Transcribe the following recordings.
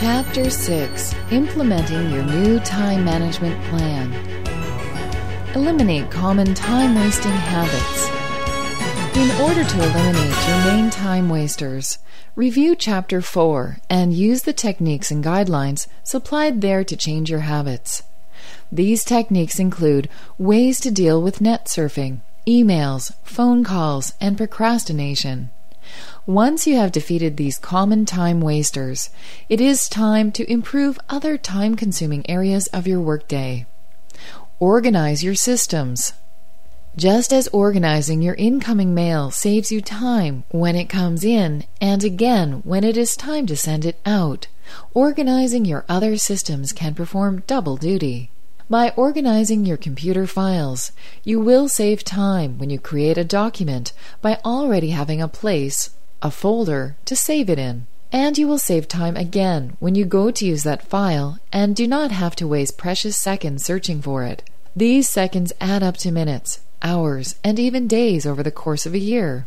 Chapter 6 Implementing Your New Time Management Plan. Eliminate common time wasting habits. In order to eliminate your main time wasters, review Chapter 4 and use the techniques and guidelines supplied there to change your habits. These techniques include ways to deal with net surfing, emails, phone calls, and procrastination. Once you have defeated these common time wasters, it is time to improve other time consuming areas of your workday. Organize your systems. Just as organizing your incoming mail saves you time when it comes in and again when it is time to send it out, organizing your other systems can perform double duty. By organizing your computer files, you will save time when you create a document by already having a place a folder to save it in. And you will save time again when you go to use that file and do not have to waste precious seconds searching for it. These seconds add up to minutes, hours, and even days over the course of a year.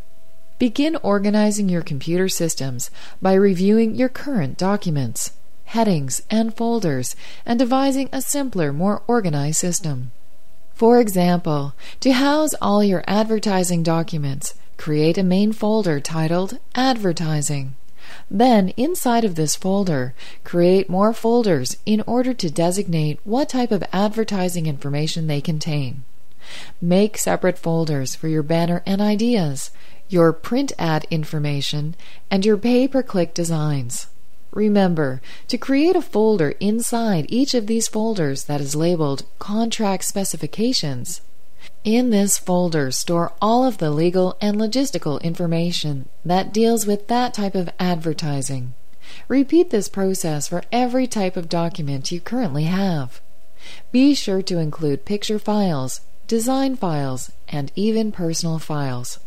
Begin organizing your computer systems by reviewing your current documents, headings, and folders, and devising a simpler, more organized system. For example, to house all your advertising documents, create a main folder titled Advertising. Then, inside of this folder, create more folders in order to designate what type of advertising information they contain. Make separate folders for your banner and ideas, your print ad information, and your pay per click designs. Remember to create a folder inside each of these folders that is labeled Contract Specifications in this folder, store all of the legal and logistical information that deals with that type of advertising. Repeat this process for every type of document you currently have. Be sure to include picture files, design files, and even personal files.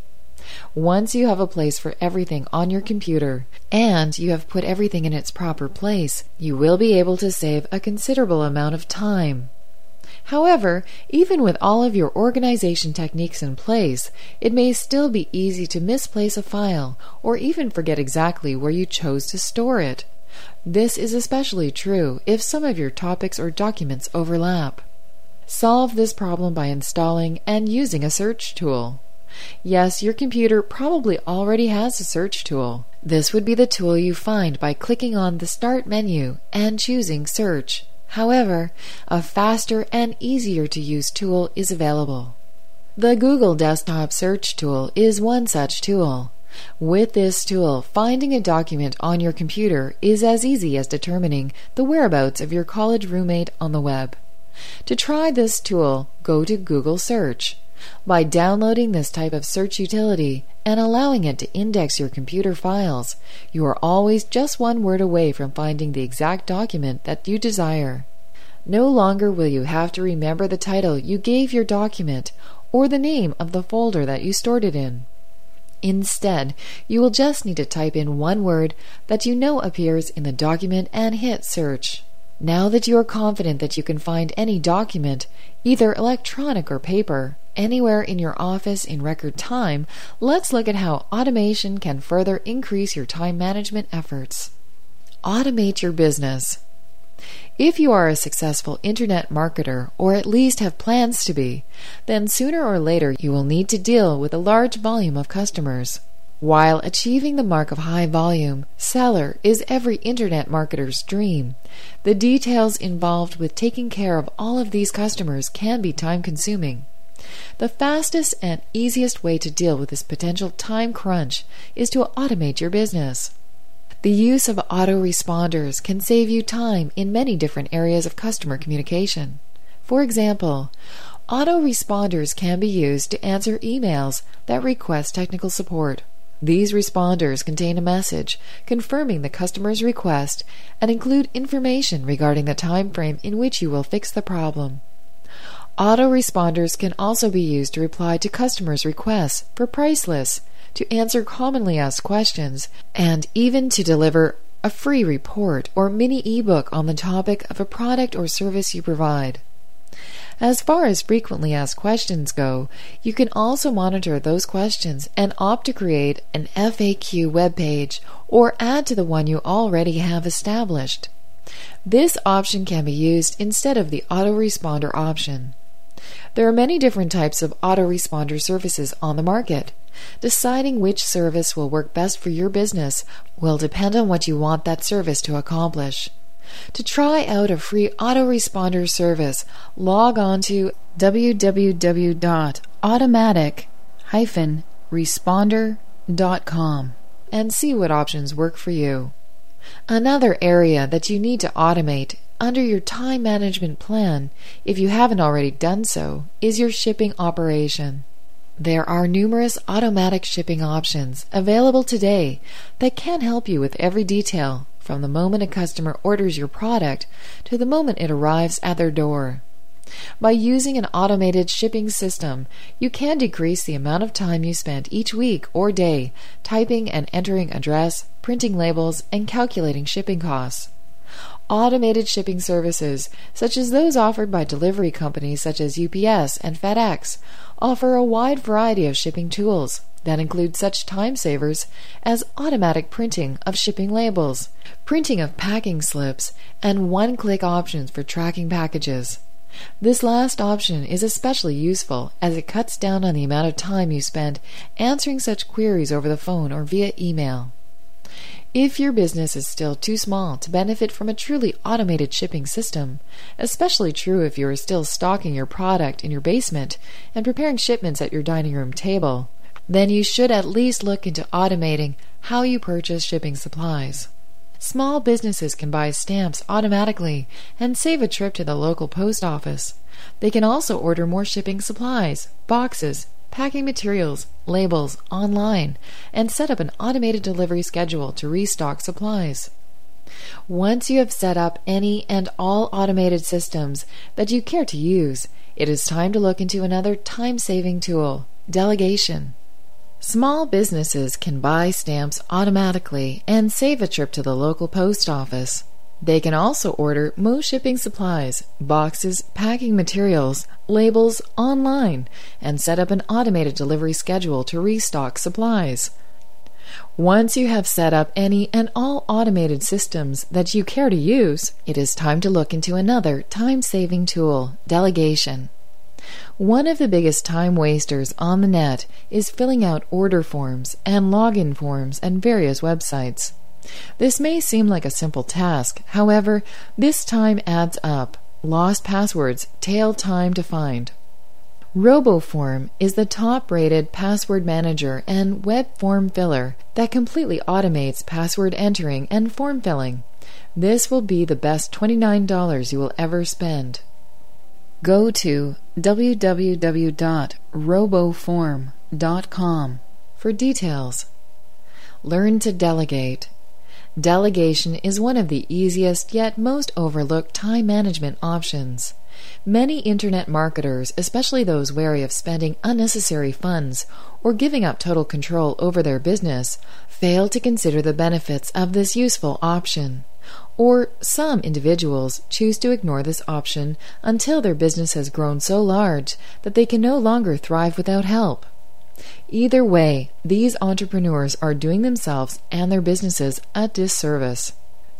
Once you have a place for everything on your computer and you have put everything in its proper place, you will be able to save a considerable amount of time. However, even with all of your organization techniques in place, it may still be easy to misplace a file or even forget exactly where you chose to store it. This is especially true if some of your topics or documents overlap. Solve this problem by installing and using a search tool. Yes, your computer probably already has a search tool. This would be the tool you find by clicking on the Start menu and choosing Search. However, a faster and easier to use tool is available. The Google Desktop Search tool is one such tool. With this tool, finding a document on your computer is as easy as determining the whereabouts of your college roommate on the web. To try this tool, go to Google Search. By downloading this type of search utility and allowing it to index your computer files, you are always just one word away from finding the exact document that you desire. No longer will you have to remember the title you gave your document or the name of the folder that you stored it in. Instead, you will just need to type in one word that you know appears in the document and hit search. Now that you are confident that you can find any document, either electronic or paper, anywhere in your office in record time, let's look at how automation can further increase your time management efforts. Automate your business. If you are a successful internet marketer, or at least have plans to be, then sooner or later you will need to deal with a large volume of customers. While achieving the mark of high volume, seller is every internet marketer's dream. The details involved with taking care of all of these customers can be time consuming. The fastest and easiest way to deal with this potential time crunch is to automate your business. The use of autoresponders can save you time in many different areas of customer communication. For example, autoresponders can be used to answer emails that request technical support. These responders contain a message confirming the customer's request and include information regarding the time frame in which you will fix the problem. Autoresponders can also be used to reply to customers' requests for price lists, to answer commonly asked questions, and even to deliver a free report or mini ebook on the topic of a product or service you provide. As far as frequently asked questions go, you can also monitor those questions and opt to create an FAQ webpage or add to the one you already have established. This option can be used instead of the autoresponder option. There are many different types of autoresponder services on the market. Deciding which service will work best for your business will depend on what you want that service to accomplish. To try out a free autoresponder service, log on to www.automatic-responder.com and see what options work for you. Another area that you need to automate under your time management plan, if you haven't already done so, is your shipping operation. There are numerous automatic shipping options available today that can help you with every detail from the moment a customer orders your product to the moment it arrives at their door. By using an automated shipping system, you can decrease the amount of time you spend each week or day typing and entering address, printing labels, and calculating shipping costs. Automated shipping services, such as those offered by delivery companies such as UPS and FedEx, offer a wide variety of shipping tools that include such time savers as automatic printing of shipping labels, printing of packing slips, and one click options for tracking packages. This last option is especially useful as it cuts down on the amount of time you spend answering such queries over the phone or via email. If your business is still too small to benefit from a truly automated shipping system, especially true if you are still stocking your product in your basement and preparing shipments at your dining room table, then you should at least look into automating how you purchase shipping supplies. Small businesses can buy stamps automatically and save a trip to the local post office. They can also order more shipping supplies, boxes, packing materials, labels online, and set up an automated delivery schedule to restock supplies. Once you have set up any and all automated systems that you care to use, it is time to look into another time saving tool delegation. Small businesses can buy stamps automatically and save a trip to the local post office. They can also order most shipping supplies, boxes, packing materials, labels online, and set up an automated delivery schedule to restock supplies. Once you have set up any and all automated systems that you care to use, it is time to look into another time saving tool delegation. One of the biggest time wasters on the net is filling out order forms and login forms and various websites. This may seem like a simple task, however, this time adds up. Lost passwords tail time to find. RoboForm is the top rated password manager and web form filler that completely automates password entering and form filling. This will be the best $29 you will ever spend. Go to www.roboform.com for details. Learn to delegate. Delegation is one of the easiest yet most overlooked time management options. Many internet marketers, especially those wary of spending unnecessary funds or giving up total control over their business, fail to consider the benefits of this useful option. Or some individuals choose to ignore this option until their business has grown so large that they can no longer thrive without help. Either way, these entrepreneurs are doing themselves and their businesses a disservice.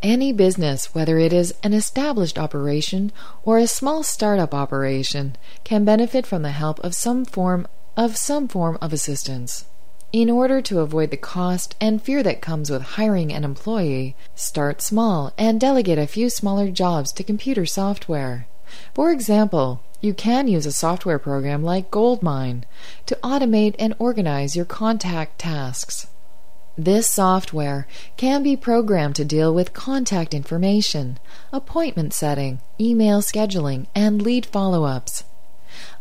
Any business, whether it is an established operation or a small startup operation, can benefit from the help of some form of some form of assistance. In order to avoid the cost and fear that comes with hiring an employee, start small and delegate a few smaller jobs to computer software. For example, you can use a software program like Goldmine to automate and organize your contact tasks. This software can be programmed to deal with contact information, appointment setting, email scheduling, and lead follow ups.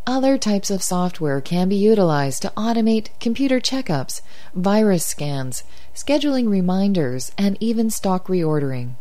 Other types of software can be utilized to automate computer checkups, virus scans, scheduling reminders, and even stock reordering.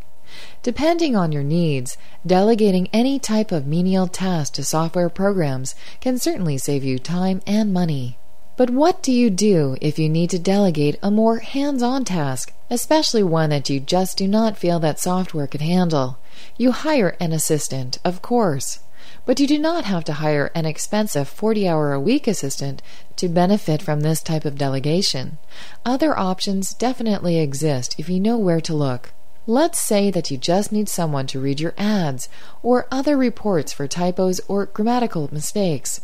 Depending on your needs, delegating any type of menial task to software programs can certainly save you time and money. But what do you do if you need to delegate a more hands on task, especially one that you just do not feel that software could handle? You hire an assistant, of course. But you do not have to hire an expensive 40 hour a week assistant to benefit from this type of delegation. Other options definitely exist if you know where to look. Let's say that you just need someone to read your ads or other reports for typos or grammatical mistakes.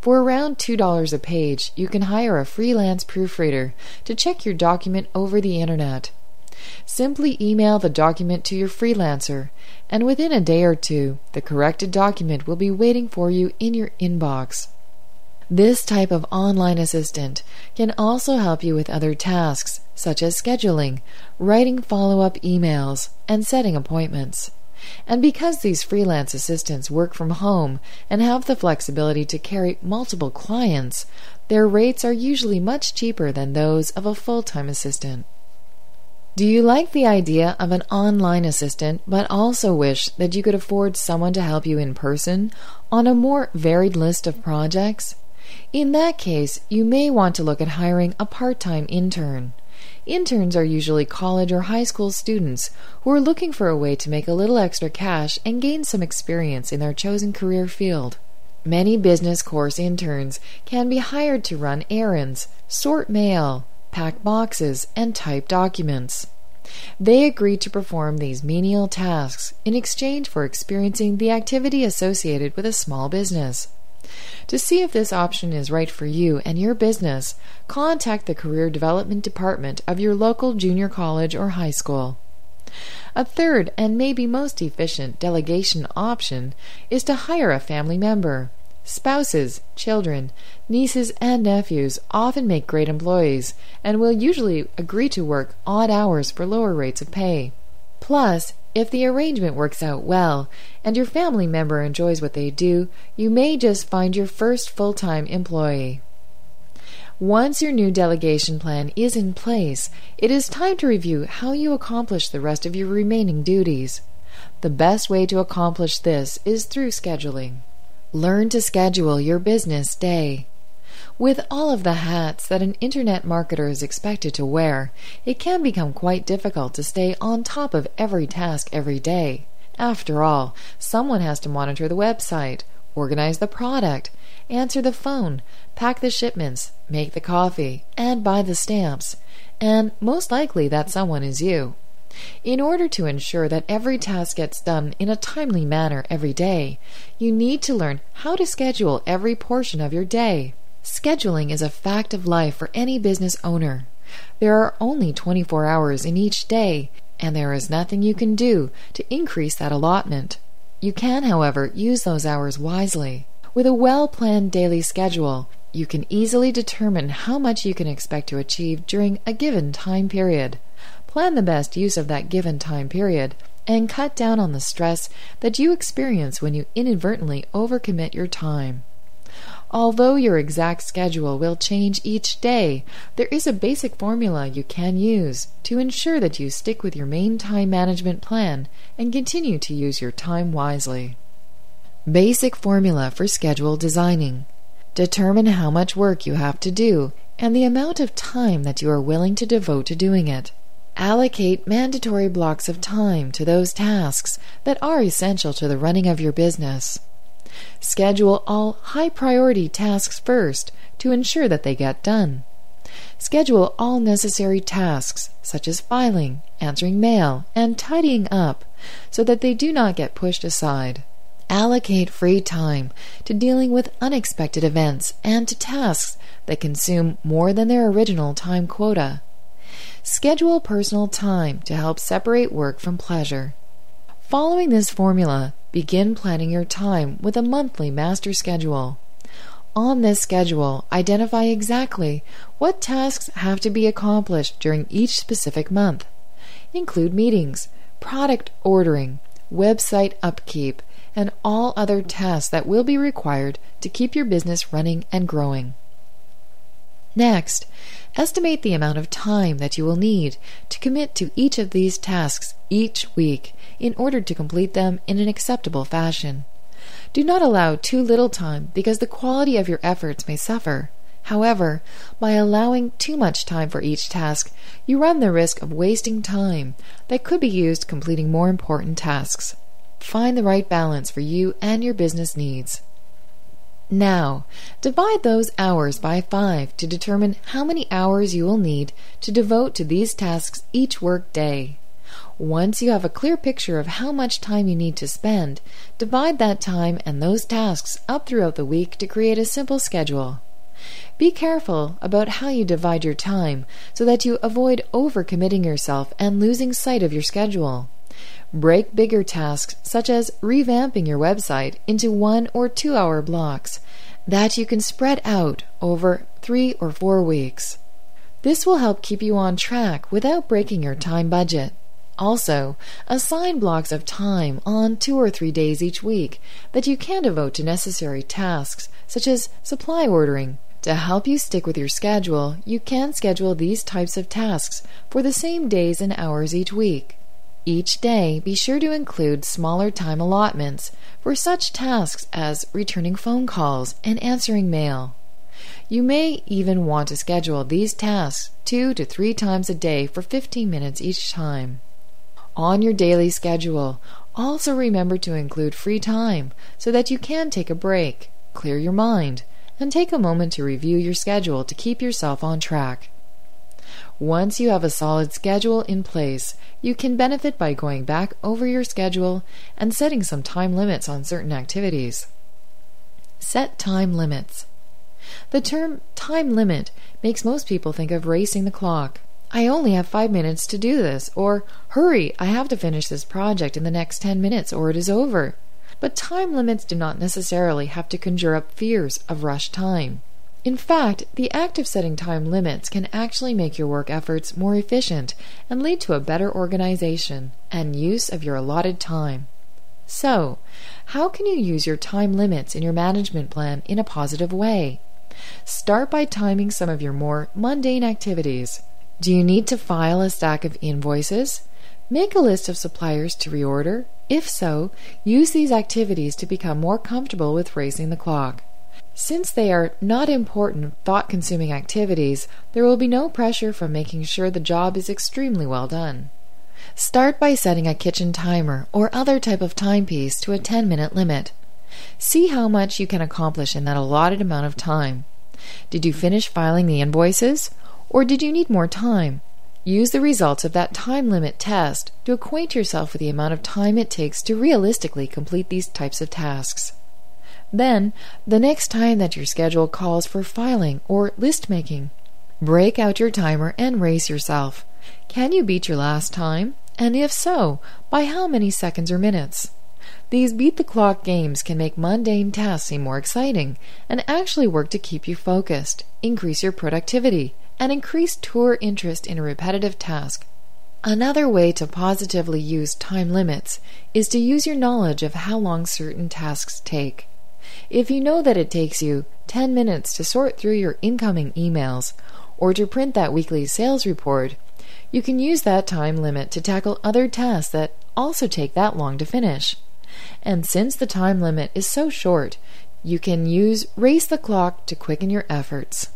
For around $2 a page, you can hire a freelance proofreader to check your document over the internet. Simply email the document to your freelancer, and within a day or two, the corrected document will be waiting for you in your inbox. This type of online assistant can also help you with other tasks, such as scheduling, writing follow up emails, and setting appointments. And because these freelance assistants work from home and have the flexibility to carry multiple clients, their rates are usually much cheaper than those of a full time assistant. Do you like the idea of an online assistant but also wish that you could afford someone to help you in person on a more varied list of projects? In that case, you may want to look at hiring a part time intern. Interns are usually college or high school students who are looking for a way to make a little extra cash and gain some experience in their chosen career field. Many business course interns can be hired to run errands, sort mail, pack boxes, and type documents. They agree to perform these menial tasks in exchange for experiencing the activity associated with a small business. To see if this option is right for you and your business, contact the Career Development Department of your local junior college or high school. A third and maybe most efficient delegation option is to hire a family member. Spouses, children, nieces, and nephews often make great employees and will usually agree to work odd hours for lower rates of pay. Plus, if the arrangement works out well and your family member enjoys what they do, you may just find your first full time employee. Once your new delegation plan is in place, it is time to review how you accomplish the rest of your remaining duties. The best way to accomplish this is through scheduling. Learn to schedule your business day. With all of the hats that an internet marketer is expected to wear, it can become quite difficult to stay on top of every task every day. After all, someone has to monitor the website, organize the product, answer the phone, pack the shipments, make the coffee, and buy the stamps. And most likely that someone is you. In order to ensure that every task gets done in a timely manner every day, you need to learn how to schedule every portion of your day. Scheduling is a fact of life for any business owner. There are only 24 hours in each day, and there is nothing you can do to increase that allotment. You can, however, use those hours wisely. With a well planned daily schedule, you can easily determine how much you can expect to achieve during a given time period. Plan the best use of that given time period and cut down on the stress that you experience when you inadvertently overcommit your time. Although your exact schedule will change each day, there is a basic formula you can use to ensure that you stick with your main time management plan and continue to use your time wisely. Basic formula for schedule designing. Determine how much work you have to do and the amount of time that you are willing to devote to doing it. Allocate mandatory blocks of time to those tasks that are essential to the running of your business. Schedule all high priority tasks first to ensure that they get done. Schedule all necessary tasks, such as filing, answering mail, and tidying up, so that they do not get pushed aside. Allocate free time to dealing with unexpected events and to tasks that consume more than their original time quota. Schedule personal time to help separate work from pleasure. Following this formula, begin planning your time with a monthly master schedule. On this schedule, identify exactly what tasks have to be accomplished during each specific month. Include meetings, product ordering, website upkeep, and all other tasks that will be required to keep your business running and growing. Next, estimate the amount of time that you will need to commit to each of these tasks each week in order to complete them in an acceptable fashion. Do not allow too little time because the quality of your efforts may suffer. However, by allowing too much time for each task, you run the risk of wasting time that could be used completing more important tasks. find the right balance for you and your business needs. Now, divide those hours by 5 to determine how many hours you will need to devote to these tasks each work day. Once you have a clear picture of how much time you need to spend, divide that time and those tasks up throughout the week to create a simple schedule. Be careful about how you divide your time so that you avoid overcommitting yourself and losing sight of your schedule. Break bigger tasks, such as revamping your website, into one or two hour blocks that you can spread out over three or four weeks. This will help keep you on track without breaking your time budget. Also, assign blocks of time on two or three days each week that you can devote to necessary tasks, such as supply ordering. To help you stick with your schedule, you can schedule these types of tasks for the same days and hours each week. Each day, be sure to include smaller time allotments for such tasks as returning phone calls and answering mail. You may even want to schedule these tasks two to three times a day for 15 minutes each time. On your daily schedule, also remember to include free time so that you can take a break, clear your mind, and take a moment to review your schedule to keep yourself on track. Once you have a solid schedule in place, you can benefit by going back over your schedule and setting some time limits on certain activities. Set time limits. The term time limit makes most people think of racing the clock. I only have five minutes to do this, or hurry, I have to finish this project in the next ten minutes or it is over. But time limits do not necessarily have to conjure up fears of rush time. In fact, the act of setting time limits can actually make your work efforts more efficient and lead to a better organization and use of your allotted time. So, how can you use your time limits in your management plan in a positive way? Start by timing some of your more mundane activities. Do you need to file a stack of invoices? Make a list of suppliers to reorder. If so, use these activities to become more comfortable with racing the clock. Since they are not important, thought consuming activities, there will be no pressure from making sure the job is extremely well done. Start by setting a kitchen timer or other type of timepiece to a 10 minute limit. See how much you can accomplish in that allotted amount of time. Did you finish filing the invoices? Or did you need more time? Use the results of that time limit test to acquaint yourself with the amount of time it takes to realistically complete these types of tasks. Then, the next time that your schedule calls for filing or list making, break out your timer and race yourself. Can you beat your last time? And if so, by how many seconds or minutes? These beat the clock games can make mundane tasks seem more exciting and actually work to keep you focused, increase your productivity, and increase tour interest in a repetitive task. Another way to positively use time limits is to use your knowledge of how long certain tasks take. If you know that it takes you 10 minutes to sort through your incoming emails or to print that weekly sales report, you can use that time limit to tackle other tasks that also take that long to finish. And since the time limit is so short, you can use Race the Clock to quicken your efforts.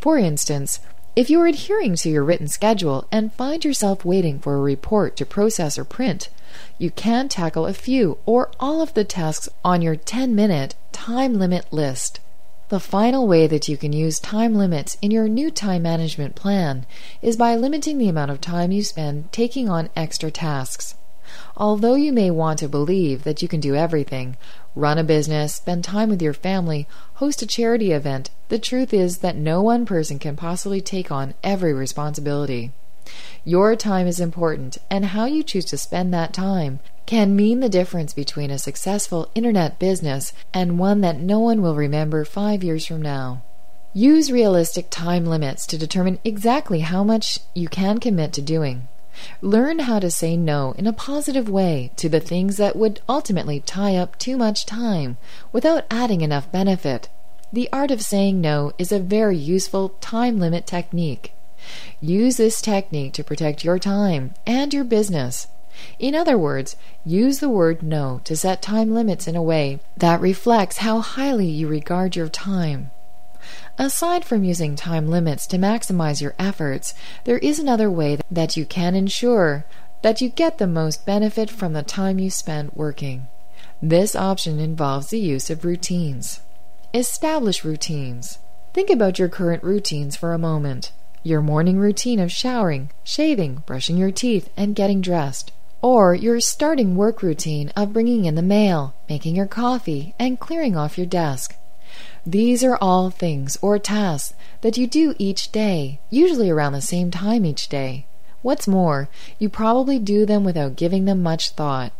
For instance, if you are adhering to your written schedule and find yourself waiting for a report to process or print, you can tackle a few or all of the tasks on your 10 minute time limit list. The final way that you can use time limits in your new time management plan is by limiting the amount of time you spend taking on extra tasks. Although you may want to believe that you can do everything, run a business, spend time with your family, host a charity event, the truth is that no one person can possibly take on every responsibility. Your time is important, and how you choose to spend that time can mean the difference between a successful internet business and one that no one will remember five years from now. Use realistic time limits to determine exactly how much you can commit to doing. Learn how to say no in a positive way to the things that would ultimately tie up too much time without adding enough benefit. The art of saying no is a very useful time limit technique. Use this technique to protect your time and your business. In other words, use the word no to set time limits in a way that reflects how highly you regard your time. Aside from using time limits to maximize your efforts, there is another way that you can ensure that you get the most benefit from the time you spend working. This option involves the use of routines. Establish routines. Think about your current routines for a moment. Your morning routine of showering, shaving, brushing your teeth, and getting dressed. Or your starting work routine of bringing in the mail, making your coffee, and clearing off your desk. These are all things or tasks that you do each day, usually around the same time each day. What's more, you probably do them without giving them much thought.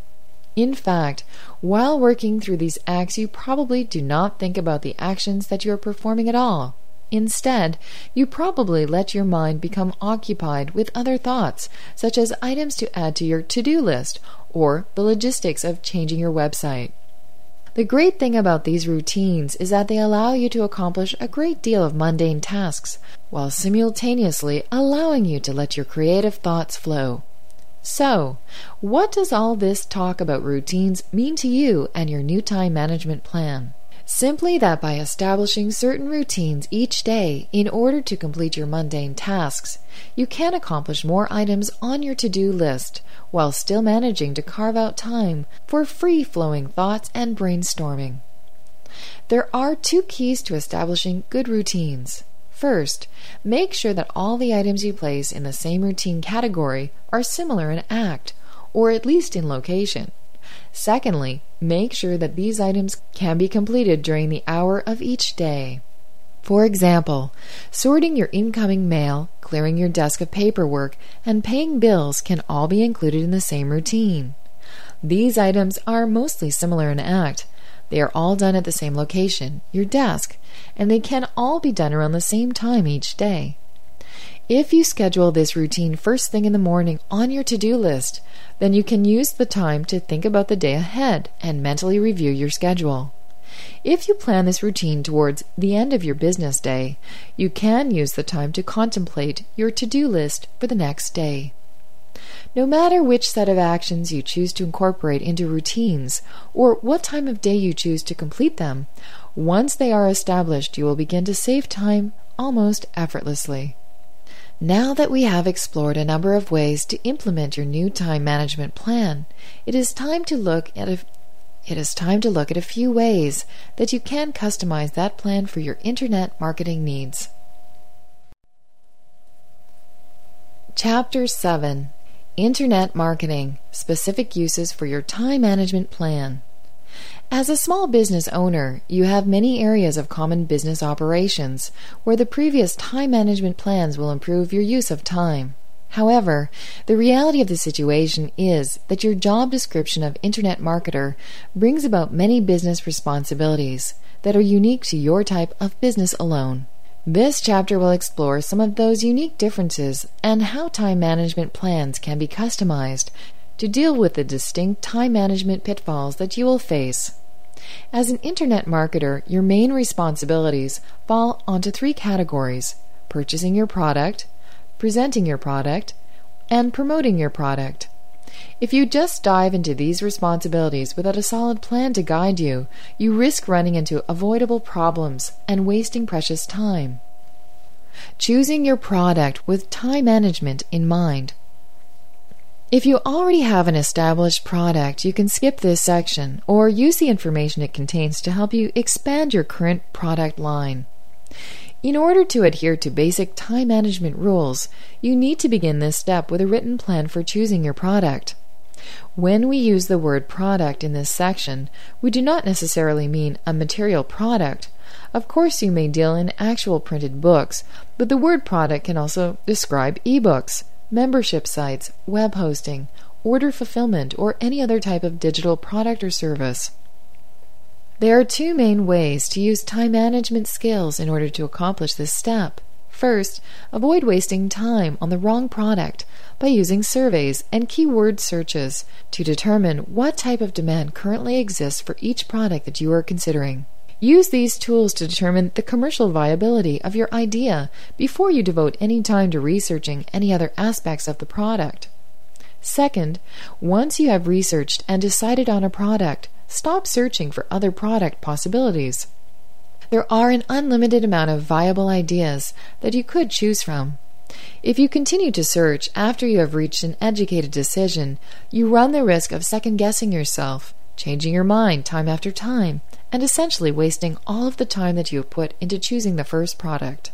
In fact, while working through these acts, you probably do not think about the actions that you are performing at all. Instead, you probably let your mind become occupied with other thoughts, such as items to add to your to do list or the logistics of changing your website. The great thing about these routines is that they allow you to accomplish a great deal of mundane tasks while simultaneously allowing you to let your creative thoughts flow. So, what does all this talk about routines mean to you and your new time management plan? Simply that by establishing certain routines each day in order to complete your mundane tasks, you can accomplish more items on your to do list while still managing to carve out time for free flowing thoughts and brainstorming. There are two keys to establishing good routines. First, make sure that all the items you place in the same routine category are similar in act, or at least in location. Secondly, make sure that these items can be completed during the hour of each day. For example, sorting your incoming mail, clearing your desk of paperwork, and paying bills can all be included in the same routine. These items are mostly similar in act. They are all done at the same location, your desk, and they can all be done around the same time each day. If you schedule this routine first thing in the morning on your to do list, then you can use the time to think about the day ahead and mentally review your schedule. If you plan this routine towards the end of your business day, you can use the time to contemplate your to do list for the next day. No matter which set of actions you choose to incorporate into routines or what time of day you choose to complete them, once they are established, you will begin to save time almost effortlessly. Now that we have explored a number of ways to implement your new time management plan, it is time to look at a it is time to look at a few ways that you can customize that plan for your internet marketing needs. Chapter 7 Internet Marketing Specific Uses for Your Time Management Plan. As a small business owner, you have many areas of common business operations where the previous time management plans will improve your use of time. However, the reality of the situation is that your job description of Internet marketer brings about many business responsibilities that are unique to your type of business alone. This chapter will explore some of those unique differences and how time management plans can be customized to deal with the distinct time management pitfalls that you will face. As an internet marketer, your main responsibilities fall onto three categories purchasing your product, presenting your product, and promoting your product. If you just dive into these responsibilities without a solid plan to guide you, you risk running into avoidable problems and wasting precious time. Choosing your product with time management in mind if you already have an established product, you can skip this section or use the information it contains to help you expand your current product line. In order to adhere to basic time management rules, you need to begin this step with a written plan for choosing your product. When we use the word product in this section, we do not necessarily mean a material product. Of course, you may deal in actual printed books, but the word product can also describe ebooks, membership sites, web hosting, order fulfillment, or any other type of digital product or service. There are two main ways to use time management skills in order to accomplish this step. First, avoid wasting time on the wrong product by using surveys and keyword searches to determine what type of demand currently exists for each product that you are considering. Use these tools to determine the commercial viability of your idea before you devote any time to researching any other aspects of the product. Second, once you have researched and decided on a product, stop searching for other product possibilities. There are an unlimited amount of viable ideas that you could choose from. If you continue to search after you have reached an educated decision, you run the risk of second guessing yourself, changing your mind time after time, and essentially wasting all of the time that you have put into choosing the first product.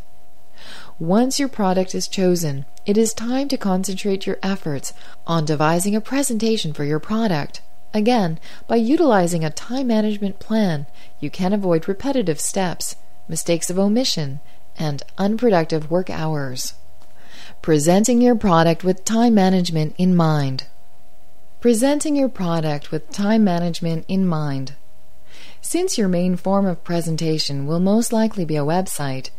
Once your product is chosen, it is time to concentrate your efforts on devising a presentation for your product. Again, by utilizing a time management plan, you can avoid repetitive steps, mistakes of omission, and unproductive work hours. Presenting your product with time management in mind. Presenting your product with time management in mind. Since your main form of presentation will most likely be a website,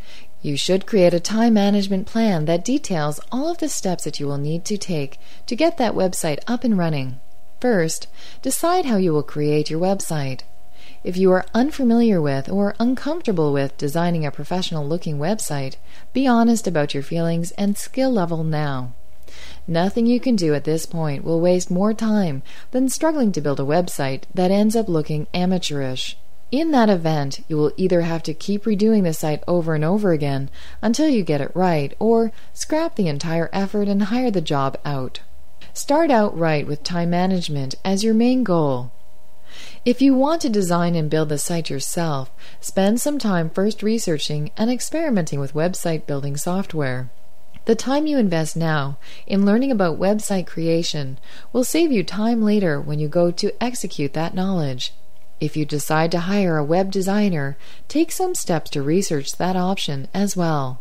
you should create a time management plan that details all of the steps that you will need to take to get that website up and running. First, decide how you will create your website. If you are unfamiliar with or uncomfortable with designing a professional looking website, be honest about your feelings and skill level now. Nothing you can do at this point will waste more time than struggling to build a website that ends up looking amateurish. In that event, you will either have to keep redoing the site over and over again until you get it right, or scrap the entire effort and hire the job out. Start out right with time management as your main goal. If you want to design and build the site yourself, spend some time first researching and experimenting with website building software. The time you invest now in learning about website creation will save you time later when you go to execute that knowledge. If you decide to hire a web designer, take some steps to research that option as well.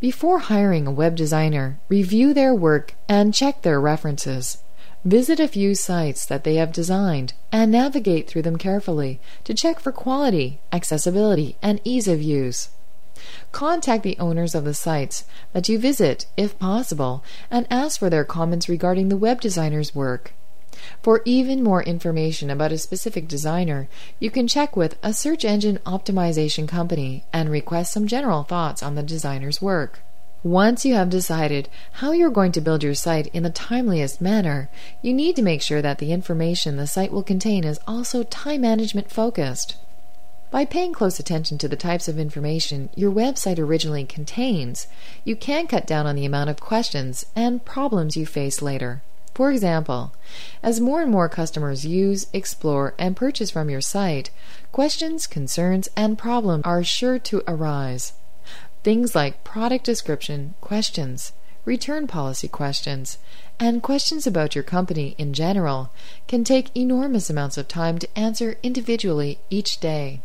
Before hiring a web designer, review their work and check their references. Visit a few sites that they have designed and navigate through them carefully to check for quality, accessibility, and ease of use. Contact the owners of the sites that you visit, if possible, and ask for their comments regarding the web designer's work. For even more information about a specific designer, you can check with a search engine optimization company and request some general thoughts on the designer's work. Once you have decided how you're going to build your site in the timeliest manner, you need to make sure that the information the site will contain is also time management focused. By paying close attention to the types of information your website originally contains, you can cut down on the amount of questions and problems you face later. For example, as more and more customers use, explore, and purchase from your site, questions, concerns, and problems are sure to arise. Things like product description questions, return policy questions, and questions about your company in general can take enormous amounts of time to answer individually each day.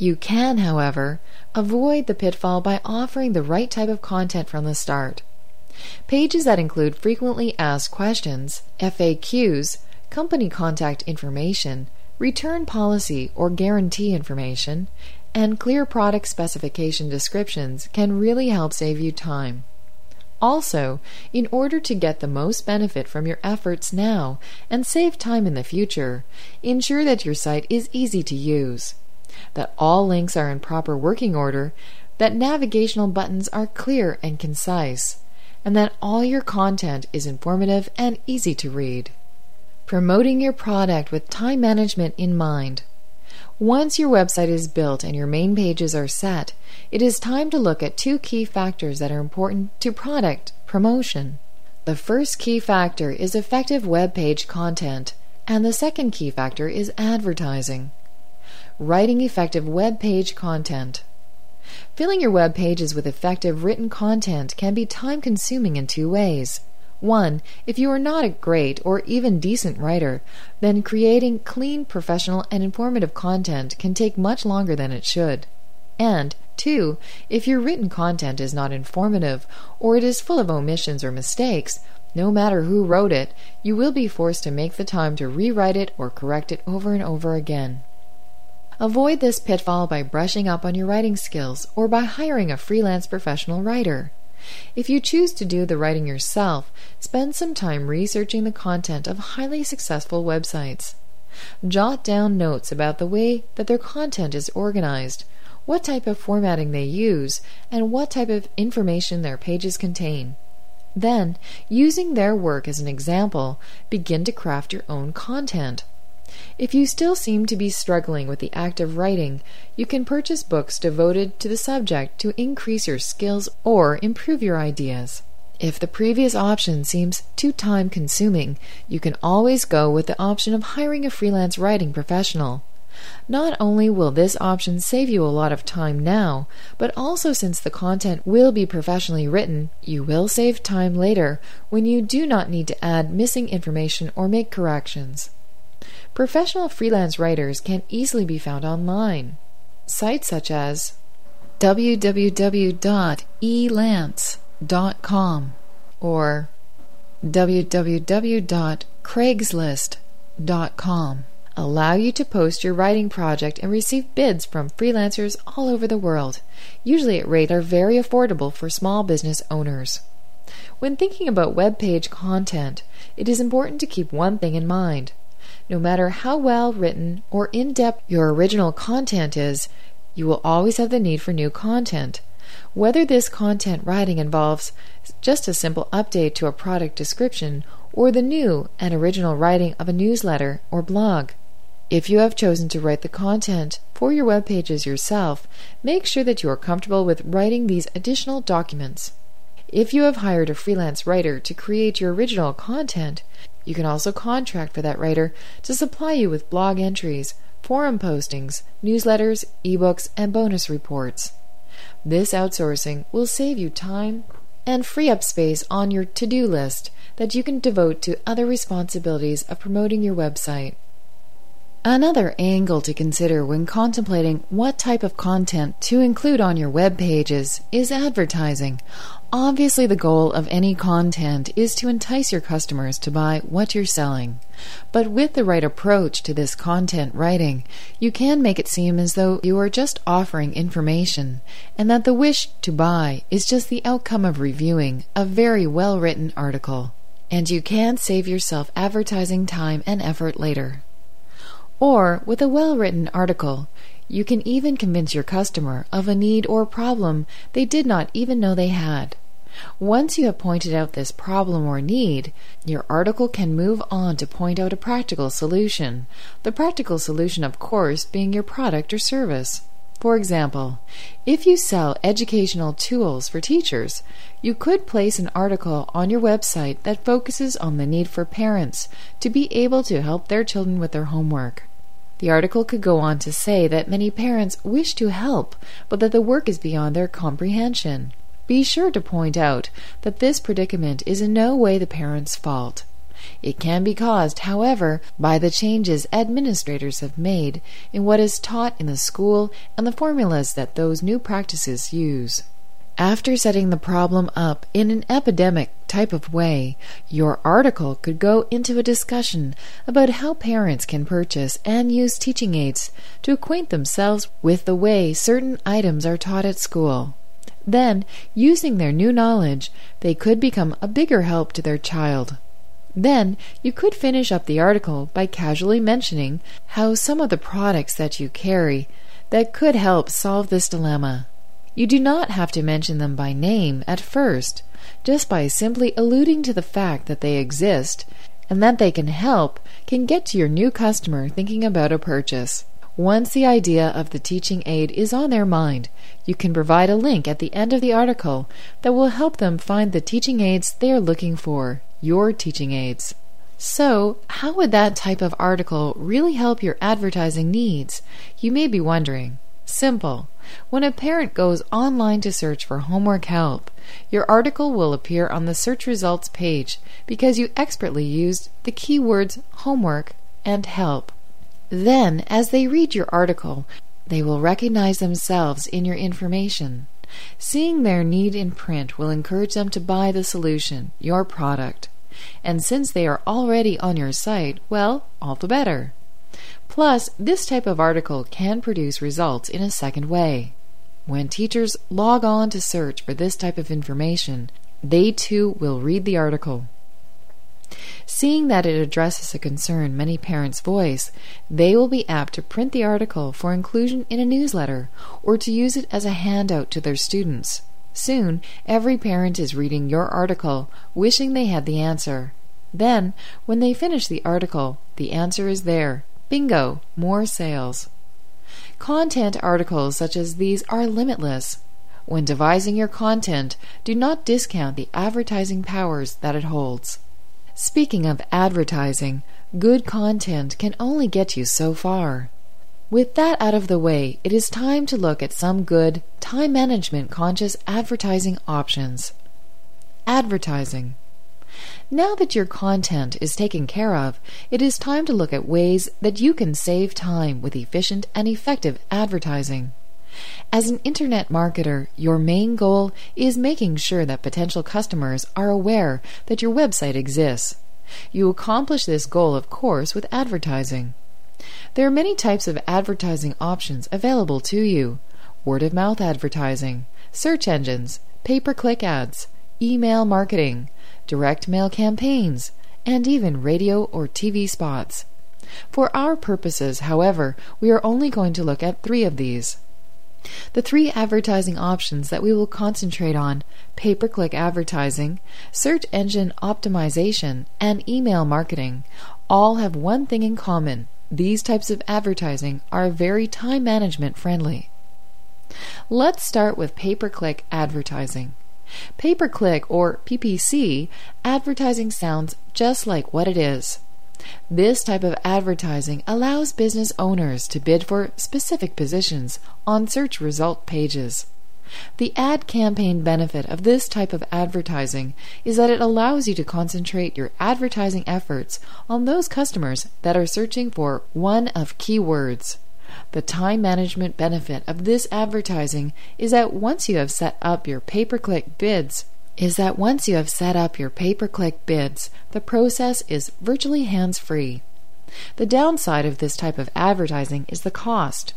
You can, however, avoid the pitfall by offering the right type of content from the start. Pages that include frequently asked questions, FAQs, company contact information, return policy or guarantee information, and clear product specification descriptions can really help save you time. Also, in order to get the most benefit from your efforts now and save time in the future, ensure that your site is easy to use, that all links are in proper working order, that navigational buttons are clear and concise, and that all your content is informative and easy to read. Promoting your product with time management in mind. Once your website is built and your main pages are set, it is time to look at two key factors that are important to product promotion. The first key factor is effective web page content, and the second key factor is advertising. Writing effective web page content. Filling your web pages with effective written content can be time consuming in two ways. One, if you are not a great or even decent writer, then creating clean, professional, and informative content can take much longer than it should. And two, if your written content is not informative or it is full of omissions or mistakes, no matter who wrote it, you will be forced to make the time to rewrite it or correct it over and over again. Avoid this pitfall by brushing up on your writing skills or by hiring a freelance professional writer. If you choose to do the writing yourself, spend some time researching the content of highly successful websites. Jot down notes about the way that their content is organized, what type of formatting they use, and what type of information their pages contain. Then, using their work as an example, begin to craft your own content. If you still seem to be struggling with the act of writing, you can purchase books devoted to the subject to increase your skills or improve your ideas. If the previous option seems too time consuming, you can always go with the option of hiring a freelance writing professional. Not only will this option save you a lot of time now, but also since the content will be professionally written, you will save time later when you do not need to add missing information or make corrections. Professional freelance writers can easily be found online. Sites such as www.elance.com or www.craigslist.com allow you to post your writing project and receive bids from freelancers all over the world, usually at rates that are very affordable for small business owners. When thinking about web page content, it is important to keep one thing in mind. No matter how well written or in depth your original content is, you will always have the need for new content. Whether this content writing involves just a simple update to a product description or the new and original writing of a newsletter or blog. If you have chosen to write the content for your web pages yourself, make sure that you are comfortable with writing these additional documents. If you have hired a freelance writer to create your original content, you can also contract for that writer to supply you with blog entries, forum postings, newsletters, ebooks, and bonus reports. This outsourcing will save you time and free up space on your to do list that you can devote to other responsibilities of promoting your website. Another angle to consider when contemplating what type of content to include on your web pages is advertising. Obviously, the goal of any content is to entice your customers to buy what you're selling. But with the right approach to this content writing, you can make it seem as though you are just offering information, and that the wish to buy is just the outcome of reviewing a very well written article. And you can save yourself advertising time and effort later. Or, with a well written article, you can even convince your customer of a need or problem they did not even know they had. Once you have pointed out this problem or need, your article can move on to point out a practical solution. The practical solution, of course, being your product or service. For example, if you sell educational tools for teachers, you could place an article on your website that focuses on the need for parents to be able to help their children with their homework. The article could go on to say that many parents wish to help, but that the work is beyond their comprehension. Be sure to point out that this predicament is in no way the parent's fault. It can be caused, however, by the changes administrators have made in what is taught in the school and the formulas that those new practices use. After setting the problem up in an epidemic type of way, your article could go into a discussion about how parents can purchase and use teaching aids to acquaint themselves with the way certain items are taught at school. Then, using their new knowledge, they could become a bigger help to their child. Then, you could finish up the article by casually mentioning how some of the products that you carry that could help solve this dilemma. You do not have to mention them by name at first, just by simply alluding to the fact that they exist and that they can help can get to your new customer thinking about a purchase. Once the idea of the teaching aid is on their mind, you can provide a link at the end of the article that will help them find the teaching aids they are looking for, your teaching aids. So, how would that type of article really help your advertising needs? You may be wondering. Simple. When a parent goes online to search for homework help, your article will appear on the search results page because you expertly used the keywords homework and help. Then, as they read your article, they will recognize themselves in your information. Seeing their need in print will encourage them to buy the solution, your product. And since they are already on your site, well, all the better. Plus, this type of article can produce results in a second way. When teachers log on to search for this type of information, they too will read the article. Seeing that it addresses a concern many parents voice, they will be apt to print the article for inclusion in a newsletter or to use it as a handout to their students. Soon, every parent is reading your article, wishing they had the answer. Then, when they finish the article, the answer is there, Bingo, more sales. Content articles such as these are limitless. When devising your content, do not discount the advertising powers that it holds. Speaking of advertising, good content can only get you so far. With that out of the way, it is time to look at some good, time management conscious advertising options. Advertising. Now that your content is taken care of, it is time to look at ways that you can save time with efficient and effective advertising. As an internet marketer, your main goal is making sure that potential customers are aware that your website exists. You accomplish this goal, of course, with advertising. There are many types of advertising options available to you word of mouth advertising, search engines, pay per click ads, email marketing, direct mail campaigns, and even radio or TV spots. For our purposes, however, we are only going to look at three of these. The three advertising options that we will concentrate on pay per click advertising, search engine optimization, and email marketing all have one thing in common these types of advertising are very time management friendly. Let's start with pay per click advertising. Pay per click or PPC advertising sounds just like what it is. This type of advertising allows business owners to bid for specific positions on search result pages. The ad campaign benefit of this type of advertising is that it allows you to concentrate your advertising efforts on those customers that are searching for one of keywords. The time management benefit of this advertising is that once you have set up your pay per click bids, is that once you have set up your pay per click bids, the process is virtually hands free. The downside of this type of advertising is the cost.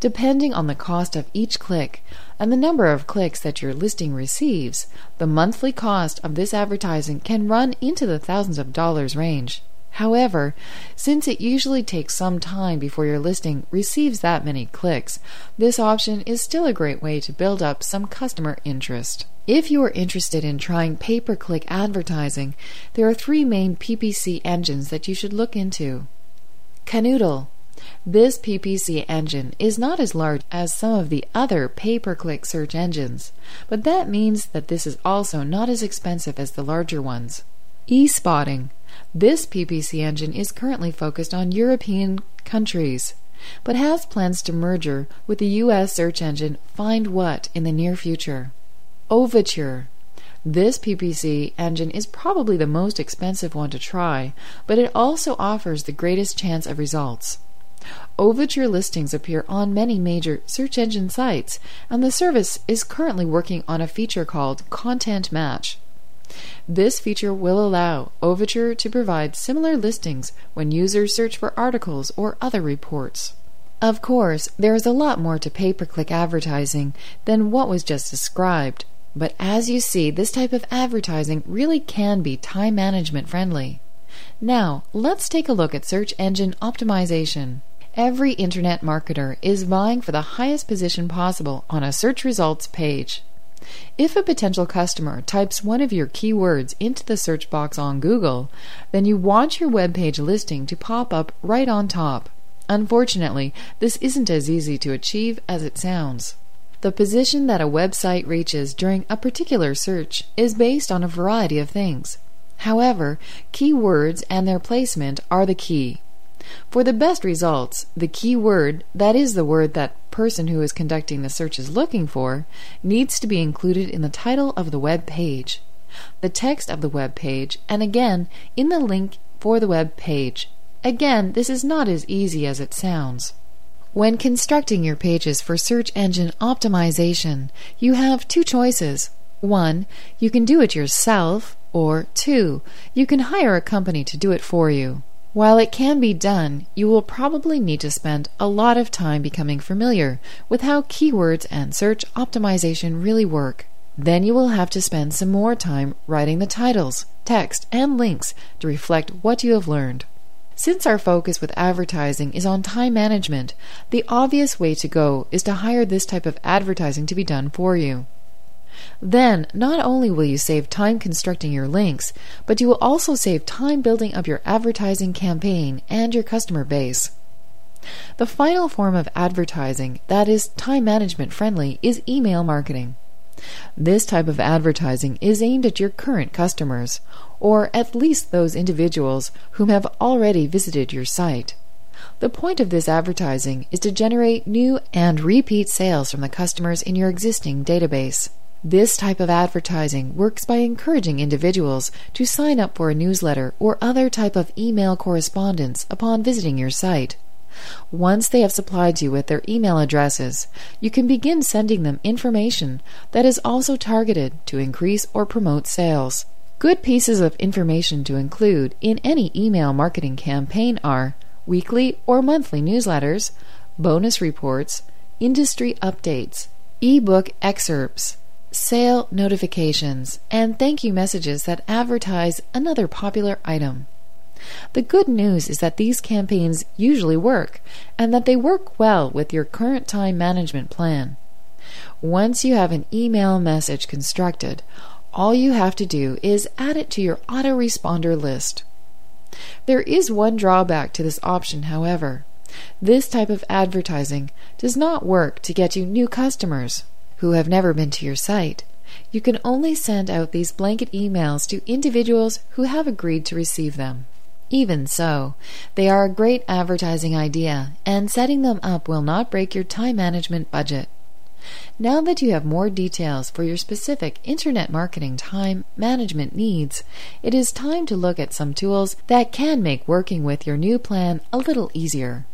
Depending on the cost of each click and the number of clicks that your listing receives, the monthly cost of this advertising can run into the thousands of dollars range. However, since it usually takes some time before your listing receives that many clicks, this option is still a great way to build up some customer interest. If you are interested in trying pay per click advertising, there are three main PPC engines that you should look into. Kanoodle. this PPC engine is not as large as some of the other pay per click search engines, but that means that this is also not as expensive as the larger ones. eSpotting. This PPC engine is currently focused on European countries, but has plans to merger with the US search engine FindWhat in the near future. Overture. This PPC engine is probably the most expensive one to try, but it also offers the greatest chance of results. Overture listings appear on many major search engine sites, and the service is currently working on a feature called Content Match. This feature will allow Overture to provide similar listings when users search for articles or other reports. Of course, there is a lot more to pay per click advertising than what was just described, but as you see, this type of advertising really can be time management friendly. Now, let's take a look at search engine optimization. Every internet marketer is vying for the highest position possible on a search results page. If a potential customer types one of your keywords into the search box on Google, then you want your web page listing to pop up right on top. Unfortunately, this isn't as easy to achieve as it sounds. The position that a website reaches during a particular search is based on a variety of things. However, keywords and their placement are the key. For the best results, the key word, that is the word that person who is conducting the search is looking for, needs to be included in the title of the web page, the text of the web page, and again in the link for the web page. Again, this is not as easy as it sounds. When constructing your pages for search engine optimization, you have two choices. One, you can do it yourself, or two, you can hire a company to do it for you. While it can be done, you will probably need to spend a lot of time becoming familiar with how keywords and search optimization really work. Then you will have to spend some more time writing the titles, text, and links to reflect what you have learned. Since our focus with advertising is on time management, the obvious way to go is to hire this type of advertising to be done for you. Then, not only will you save time constructing your links, but you will also save time building up your advertising campaign and your customer base. The final form of advertising that is time management friendly is email marketing. This type of advertising is aimed at your current customers, or at least those individuals whom have already visited your site. The point of this advertising is to generate new and repeat sales from the customers in your existing database. This type of advertising works by encouraging individuals to sign up for a newsletter or other type of email correspondence upon visiting your site. Once they have supplied you with their email addresses, you can begin sending them information that is also targeted to increase or promote sales. Good pieces of information to include in any email marketing campaign are weekly or monthly newsletters, bonus reports, industry updates, ebook excerpts, sale notifications, and thank you messages that advertise another popular item. The good news is that these campaigns usually work, and that they work well with your current time management plan. Once you have an email message constructed, all you have to do is add it to your autoresponder list. There is one drawback to this option, however. This type of advertising does not work to get you new customers who have never been to your site. You can only send out these blanket emails to individuals who have agreed to receive them. Even so, they are a great advertising idea, and setting them up will not break your time management budget. Now that you have more details for your specific internet marketing time management needs, it is time to look at some tools that can make working with your new plan a little easier.